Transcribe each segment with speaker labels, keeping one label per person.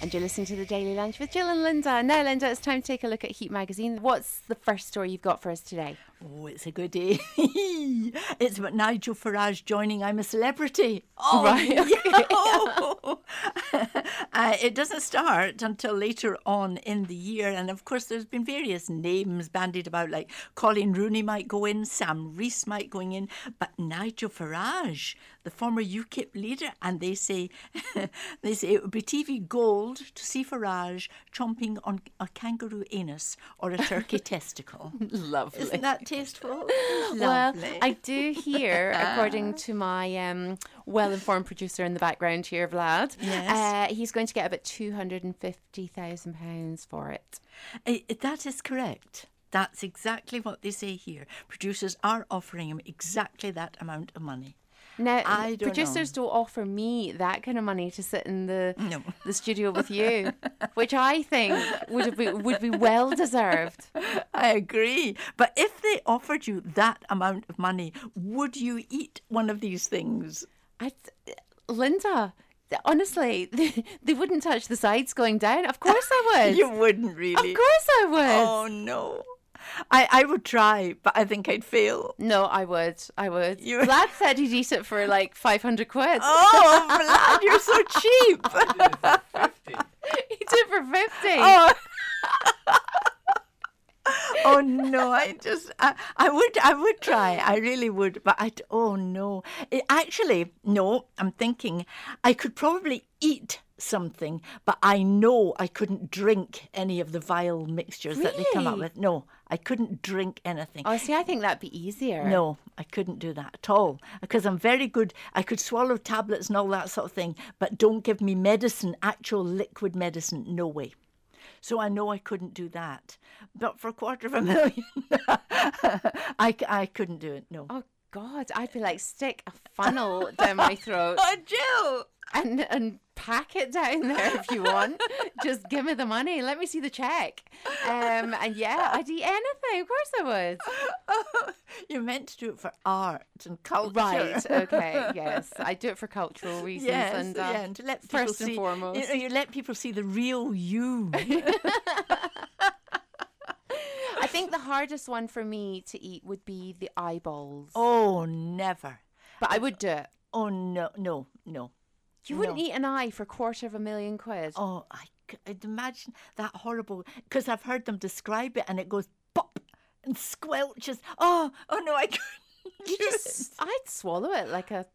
Speaker 1: and you're listening to the Daily Lunch with Jill and Linda. Now, Linda, it's time to take a look at Heat Magazine. What's the first story you've got for us today?
Speaker 2: Oh, it's a good day. it's about Nigel Farage joining I'm a Celebrity. Oh,
Speaker 1: right.
Speaker 2: uh, it doesn't start until later on in the year. And of course, there's been various names bandied about, like Coleen Rooney might go in, Sam Rees might going in, but Nigel Farage, the former UKIP leader, and they say they say it would be TV gold to see Farage chomping on a kangaroo anus or a turkey testicle.
Speaker 1: Lovely.
Speaker 2: Isn't that tasteful?
Speaker 1: Well, I do hear, according to my um, well-informed producer in the background here, Vlad,
Speaker 2: Yes.
Speaker 1: uh, he's going to get about two hundred and fifty thousand pounds for it.
Speaker 2: Eh, that is correct. That's exactly what they say here. Producers are offering him exactly that amount of money.
Speaker 1: Now,
Speaker 2: I don't
Speaker 1: producers don't offer me that kind of money to sit in the
Speaker 2: No.
Speaker 1: the studio with you, which I think would be would be well deserved.
Speaker 2: I agree. But if they offered you that amount of money, would you eat one of these things?
Speaker 1: I, Linda, honestly, they, they wouldn't touch the sides going down. Of course I would.
Speaker 2: You wouldn't really.
Speaker 1: of course I would.
Speaker 2: Oh no. I, I would try, but I think I'd fail.
Speaker 1: No, I would. I would.
Speaker 2: You-
Speaker 1: Vlad said he'd eat it for like 500 quid.
Speaker 2: Oh, Vlad, you're so cheap.
Speaker 1: he did for 50.
Speaker 2: Oh. oh no! I just I, I would I would try I really would but I oh no it, actually no I'm thinking I could probably eat something but I know I couldn't drink any of the vile mixtures that they come up with no I couldn't drink anything
Speaker 1: Oh, see, I think that'd be easier.
Speaker 2: no, I couldn't do that at all because I'm very good. I could swallow tablets and all that sort of thing, but don't give me medicine, actual liquid medicine, no way. So I know I couldn't do that. But for a quarter of a million, I, I couldn't do it, no.
Speaker 1: Oh, God. I'd be like, stick a funnel down my throat
Speaker 2: Oh, Jill!
Speaker 1: And, and pack it down there if you want. Just give me the money. Let me see the check. Um, and yeah, I'd eat anything. Of course I would.
Speaker 2: You're meant to do it for art and culture.
Speaker 1: Right. Okay. Yes. I do it for cultural reasons.
Speaker 2: Yes,
Speaker 1: and, uh,
Speaker 2: yeah, and to let people
Speaker 1: first and
Speaker 2: see,
Speaker 1: foremost.
Speaker 2: You, know, you let people see the real you.
Speaker 1: I think the hardest one for me to eat would be the eyeballs.
Speaker 2: oh, never.
Speaker 1: But I would do it.
Speaker 2: Oh, no, no, no.
Speaker 1: You wouldn't
Speaker 2: No.
Speaker 1: eat an eye for a quarter of a million quid.
Speaker 2: Oh, I c- I'd imagine that horrible because I've heard them describe it and it goes pop and squelches. Oh, oh no, I couldn't.
Speaker 1: you just,
Speaker 2: it.
Speaker 1: I'd swallow it like a.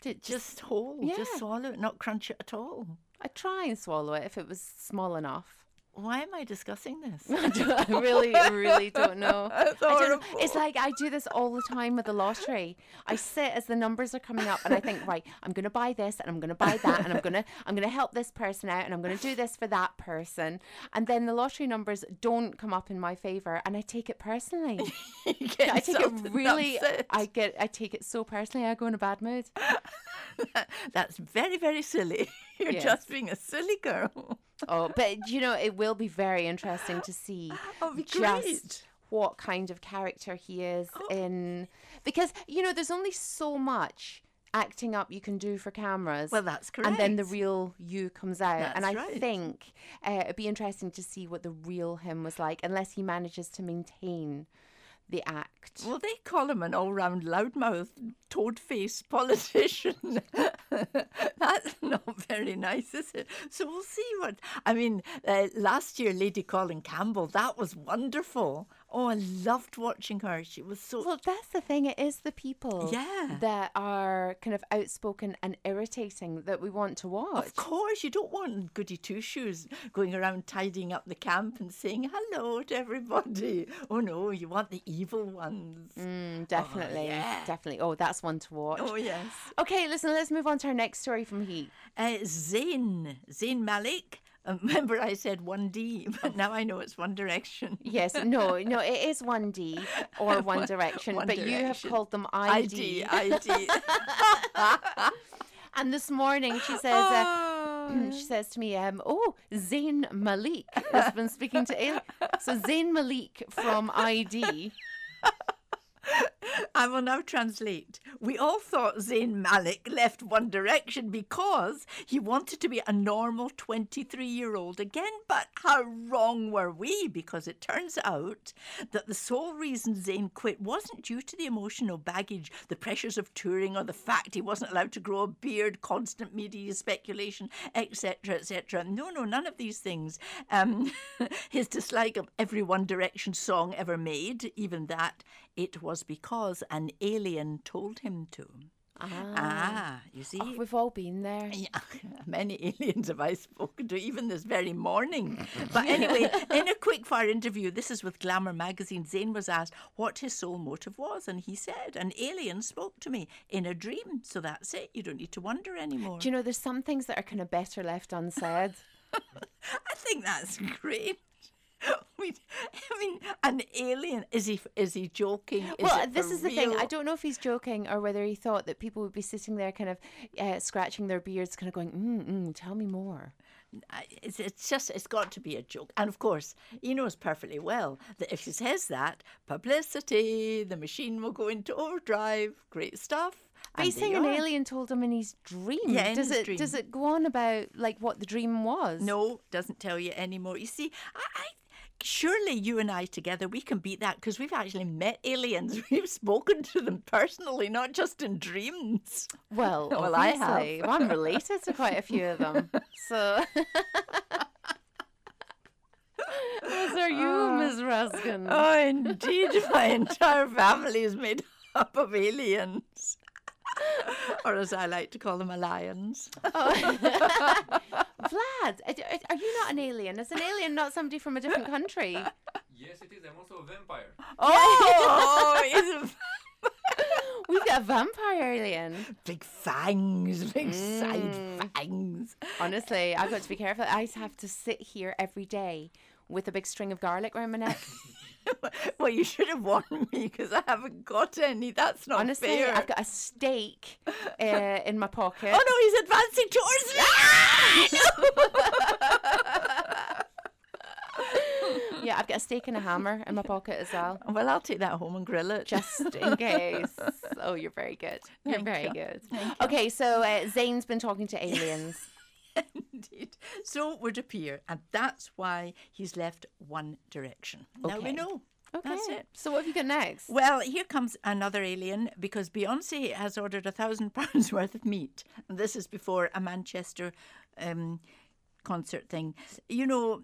Speaker 1: Just,
Speaker 2: just whole,
Speaker 1: yeah.
Speaker 2: just swallow it, not crunch it at all.
Speaker 1: I'd try and swallow it if it was small enough.
Speaker 2: Why am I discussing this?
Speaker 1: I really, really don't know.
Speaker 2: That's
Speaker 1: I don't- it's like I do this all the time with the lottery. I sit as the numbers are coming up, and I think, right, I'm going to buy this, and I'm going to buy that, and I'm going to, I'm going to help this person out, and I'm going to do this for that person, and then the lottery numbers don't come up in my favor, and I take it personally. I take it really.
Speaker 2: upset.
Speaker 1: I get. I take it so personally. I go in a bad mood.
Speaker 2: That's very, very silly. You're
Speaker 1: Yes.
Speaker 2: just being a silly girl.
Speaker 1: Oh, but you know, it will be very interesting to see
Speaker 2: Oh,
Speaker 1: just what kind of character he is in because you know, there's only so much acting up you can do for cameras.
Speaker 2: Well, that's correct.
Speaker 1: And then the real you comes out, and I
Speaker 2: right.
Speaker 1: think uh, it'd be interesting to see what the real him was like, unless he manages to maintain the act.
Speaker 2: Well, they call him an all-round loudmouth, toad-faced politician. That's not very nice, is it? So we'll see what. I mean, uh, last year, Lady Colin Campbell, that was wonderful. Oh, I loved watching her. She was so.
Speaker 1: Well, that's the thing. It is the people
Speaker 2: Yeah.
Speaker 1: that are kind of outspoken and irritating that we want to watch.
Speaker 2: Of course, you don't want goody two shoes going around tidying up the camp and saying hello to everybody. Oh no, you want the evil ones.
Speaker 1: Mm, definitely,
Speaker 2: yeah.
Speaker 1: definitely. Oh, that's one to watch.
Speaker 2: Oh yes.
Speaker 1: Okay, listen, let's move on to our next story from Heat.
Speaker 2: Uh, Zayn, Zayn Malik. Remember, I said 1D, but now I know it's One Direction.
Speaker 1: Yes, no, no, it is 1D or One Direction,
Speaker 2: One
Speaker 1: but you have called them ID.
Speaker 2: ID, ID.
Speaker 1: And this morning she says, uh,
Speaker 2: Oh.
Speaker 1: she says to me, um, oh, Zayn Malik has been speaking to A. So Zayn Malik from ID.
Speaker 2: I will now translate. We all thought Zayn Malik left One Direction because he wanted to be a normal 23 year old again. But how wrong were we? Because it turns out that the sole reason Zayn quit wasn't due to the emotional baggage, the pressures of touring, or the fact he wasn't allowed to grow a beard, constant media speculation, etc., etc. No, no, none of these things. Um, his dislike of every One Direction song ever made, even that, it was because an alien told him to. Ah, you see?
Speaker 1: Oh, we've all been there.
Speaker 2: Yeah, many aliens have I spoken to, even this very morning. But anyway, in a quickfire interview, this is with Glamour magazine, Zayn was asked what his sole motive was, and he said, An alien spoke to me in a dream. So that's it. You don't need to wonder anymore.
Speaker 1: Do you know there's some things that are kind of better left unsaid?
Speaker 2: I think that's great. Mean, an alien. Is he? Is he joking? Is
Speaker 1: well, this is the thing. I don't know if he's joking or whether he thought that people would be sitting there, kind of uh, scratching their beards, kind of going, mm, mm, "Tell me more."
Speaker 2: It's, it's just, it's got to be a joke. And of course, he knows perfectly well that if he says that, publicity, the machine will go into overdrive. Great stuff.
Speaker 1: But he's saying an alien told him in his dream.
Speaker 2: Yeah, in
Speaker 1: does
Speaker 2: his
Speaker 1: it
Speaker 2: dream.
Speaker 1: does it go on about like what the dream was?
Speaker 2: No, doesn't tell you anymore. You see, I, I surely you and I together we can beat that because we've actually met aliens. We've spoken to them personally, not just in dreams.
Speaker 1: Well,
Speaker 2: Well, I have.
Speaker 1: Well, I'm related to quite a few of them. So, as are you, oh. Miss Ruskin.
Speaker 2: Oh, indeed, my entire family is made up of aliens. or as I like to call them, lions.
Speaker 1: Vlad, are are you not an alien? Is an alien not somebody from a different country?
Speaker 3: Yes, it is. I'm also a vampire.
Speaker 2: Oh, he's a
Speaker 1: We've got a vampire alien.
Speaker 2: big fangs, big
Speaker 1: Mm.
Speaker 2: side fangs.
Speaker 1: Honestly, I've got to be careful. I have to sit here every day with a big string of garlic around my neck.
Speaker 2: well, you should have warned me because I haven't got any. That's not
Speaker 1: Honestly,
Speaker 2: fair.
Speaker 1: I've got a steak uh, in my pocket.
Speaker 2: Oh no, he's advancing towards me!
Speaker 1: Yeah, I've got a steak and a hammer in my pocket as well.
Speaker 2: well, I'll take that home and grill it.
Speaker 1: just in case. Oh, you're very good. You're
Speaker 2: Thank
Speaker 1: very
Speaker 2: you.
Speaker 1: good. Okay, so uh, Zayn's been talking to aliens.
Speaker 2: Indeed. So it would appear, and that's why he's left One Direction. Now we
Speaker 1: Okay.
Speaker 2: know.
Speaker 1: Okay.
Speaker 2: That's it.
Speaker 1: So what have you got next?
Speaker 2: Well, here comes another alien because Beyonce has ordered a thousand pounds worth of meat, and this is before a Manchester um, concert thing. You know,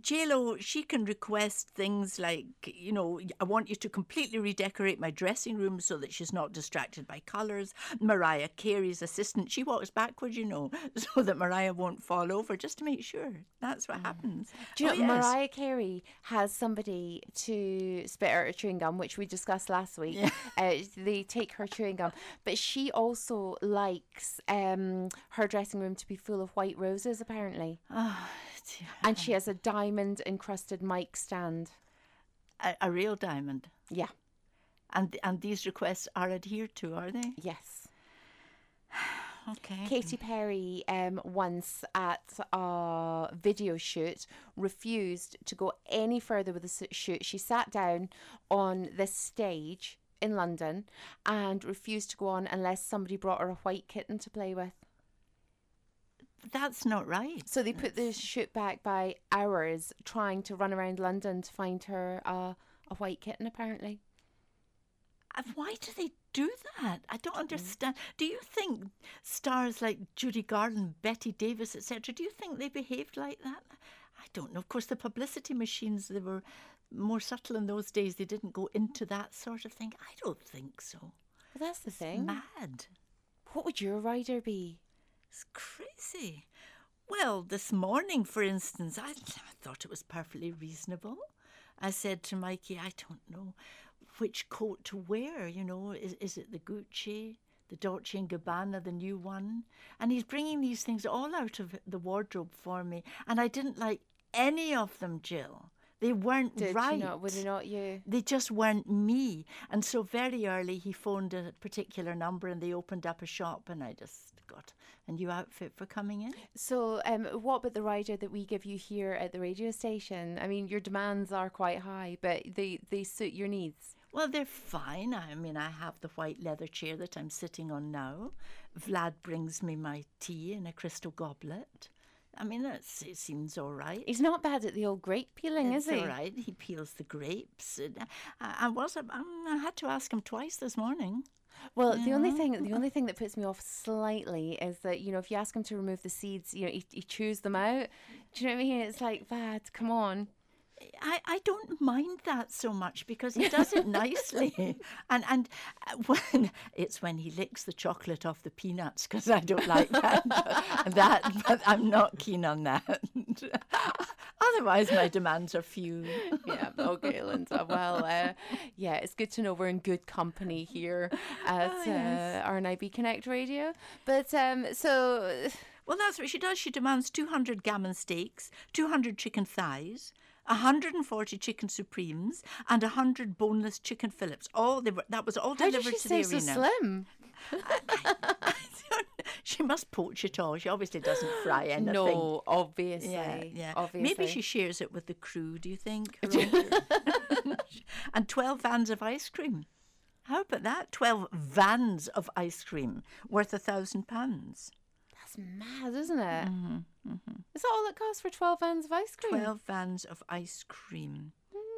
Speaker 2: J Lo, she can request things like, you know, I want you to completely redecorate my dressing room so that she's not distracted by colours. Mariah Carey's assistant, she walks backwards, you know, so that Mariah won't fall over, just to make sure. That's what happens.
Speaker 1: Do you
Speaker 2: Oh,
Speaker 1: know
Speaker 2: yes.
Speaker 1: Mariah Carey has somebody to spit out her chewing gum, which we discussed last week. Uh, they take her chewing gum, but she also likes um, her dressing room to be full of white roses, apparently. And she has a diamond encrusted mic stand.
Speaker 2: a, a real diamond.
Speaker 1: Yeah.
Speaker 2: And and these requests are adhered to, are they?
Speaker 1: Yes.
Speaker 2: Okay.
Speaker 1: Katy Perry um, once at a video shoot refused to go any further with the shoot. She sat down on this stage in London and refused to go on unless somebody brought her a white kitten to play with.
Speaker 2: That's not right.
Speaker 1: So they put the shoot back by hours trying to run around London to find her uh, a white kitten, apparently.
Speaker 2: And why do they do that? I don't understand. Do you think stars like Judy Garland, Bette Davis, etc., do you think they behaved like that? I don't know. Of course, the publicity machines, they were more subtle in those days. They didn't go into that sort of thing. I don't think so.
Speaker 1: But that's the thing.
Speaker 2: Mad.
Speaker 1: What would your rider be?
Speaker 2: It's crazy. Well, this morning, for instance, I, thought it was perfectly reasonable. I said to Mikey, I don't know which coat to wear. You know, is, is it the Gucci, the Dolce and Gabbana, the new one? And he's bringing these things all out of the wardrobe for me, and I didn't like any of them, Jill. They weren't
Speaker 1: Did
Speaker 2: right.
Speaker 1: you not? Were they not you?
Speaker 2: They just weren't me. And so very early he phoned a particular number and they opened up a shop and I just got a new outfit for coming in.
Speaker 1: So, um, what about the rider that we give you here at the radio station? I mean, your demands are quite high, but they, they suit your needs.
Speaker 2: Well, they're fine. I mean, I have the white leather chair that I'm sitting on now. Vlad brings me my tea in a crystal goblet. I mean, that's, it seems all right.
Speaker 1: He's not bad at the old grape peeling,
Speaker 2: It's
Speaker 1: is he?
Speaker 2: all right. He peels the grapes. And I, I was. um, I had to ask him twice this morning.
Speaker 1: Well, the only thing the only thing that puts me off slightly is that you know if you ask him to remove the seeds, you know he, he chews them out. Do you know what I mean? It's like, Vlad, come on.
Speaker 2: I, I don't mind that so much because he does it nicely, and and uh, when it's when he licks the chocolate off the peanuts because I don't like that. that but I'm not keen on that. Otherwise, my demands are few.
Speaker 1: Yeah, okay, Linda. Well, uh, yeah, it's good to know we're in good company here at
Speaker 2: Oh, yes.
Speaker 1: uh, RNIB Connect Radio. But um, so
Speaker 2: Well, that's what she does. She demands 200 gammon steaks, 200 chicken thighs. 140 chicken supremes and 100 boneless chicken fillets. All they were, that was all
Speaker 1: how did
Speaker 2: delivered
Speaker 1: she
Speaker 2: to the
Speaker 1: so
Speaker 2: arena.
Speaker 1: slim?
Speaker 2: she must poach it all. She obviously doesn't fry anything.
Speaker 1: No, obviously.
Speaker 2: Yeah, yeah.
Speaker 1: Obviously.
Speaker 2: Maybe she shares it with the crew, do you think? And 12 vans of ice cream. How about that? 12 vans of ice cream worth a thousand pounds.
Speaker 1: That's mad, isn't it?
Speaker 2: Mm-hmm,
Speaker 1: Is that all it costs for 12 vans of ice cream?
Speaker 2: 12 vans of ice cream.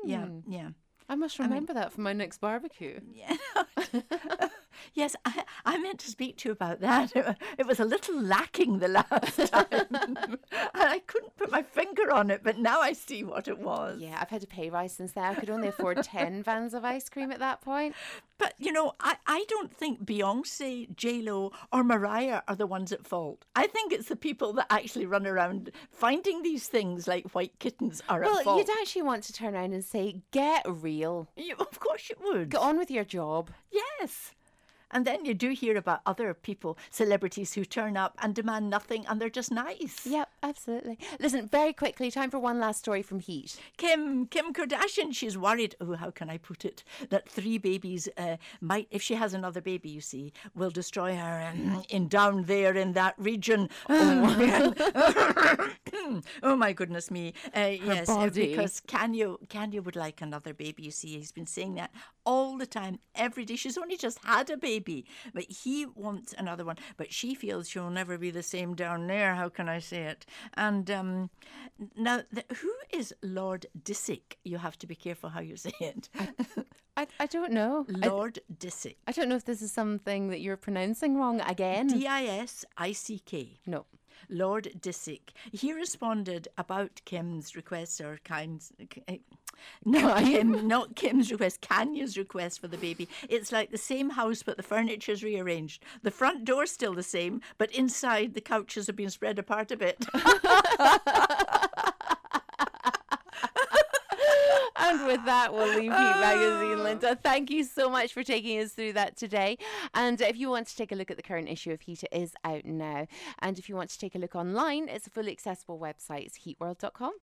Speaker 2: Yeah, yeah.
Speaker 1: I must remember that for my next barbecue.
Speaker 2: Yeah. yes, I, I meant to speak to you about that. It, it was a little lacking the last time. and I couldn't put my finger on it, but now I see what it was.
Speaker 1: Yeah, I've had a pay rise since then. I could only afford 10 vans of ice cream at that point.
Speaker 2: But you know, I, I don't think Beyonce, J Lo, or Mariah are the ones at fault. I think it's the people that actually run around finding these things like white kittens are
Speaker 1: Well,
Speaker 2: at fault.
Speaker 1: Well, you'd actually want to turn around and say, get real.
Speaker 2: You- of course you would.
Speaker 1: Get on with your job.
Speaker 2: Yes. And then you do hear about other people, celebrities who turn up and demand nothing and they're just nice.
Speaker 1: Yep, absolutely. Listen, very quickly, time for one last story from Heat.
Speaker 2: Kim Kim Kardashian, she's worried. Oh, how can I put it? That three babies uh, might, if she has another baby, you see, will destroy her um, in down there in that region. Oh, oh my goodness me! Uh, yes, uh,
Speaker 1: body.
Speaker 2: because Kanye Kanye would like another baby. You see, he's been saying that all the time, every day. She's only just had a baby, but he wants another one. But she feels she'll never be the same down there. How can I say it? And um, now, the, who is Lord Disick? You have to be careful how you say it.
Speaker 1: I, I don't know. I,
Speaker 2: Lord Disick.
Speaker 1: I don't know if this is something that you're pronouncing wrong again.
Speaker 2: D I S I C K.
Speaker 1: no.
Speaker 2: Lord Disick. He responded about Kim's request or Kind's. No, Kim, not Kim's request, Kanye's request for the baby. It's like the same house, but the furniture's rearranged. The front door's still the same, but inside the couches have been spread apart a bit.
Speaker 1: And with that, we'll leave Heat Magazine, ah. Linda. Thank you so much for taking us through that today. And if you want to take a look at the current issue of Heat, it is out now. And if you want to take a look online, it's a fully accessible website. It's heatworld.com.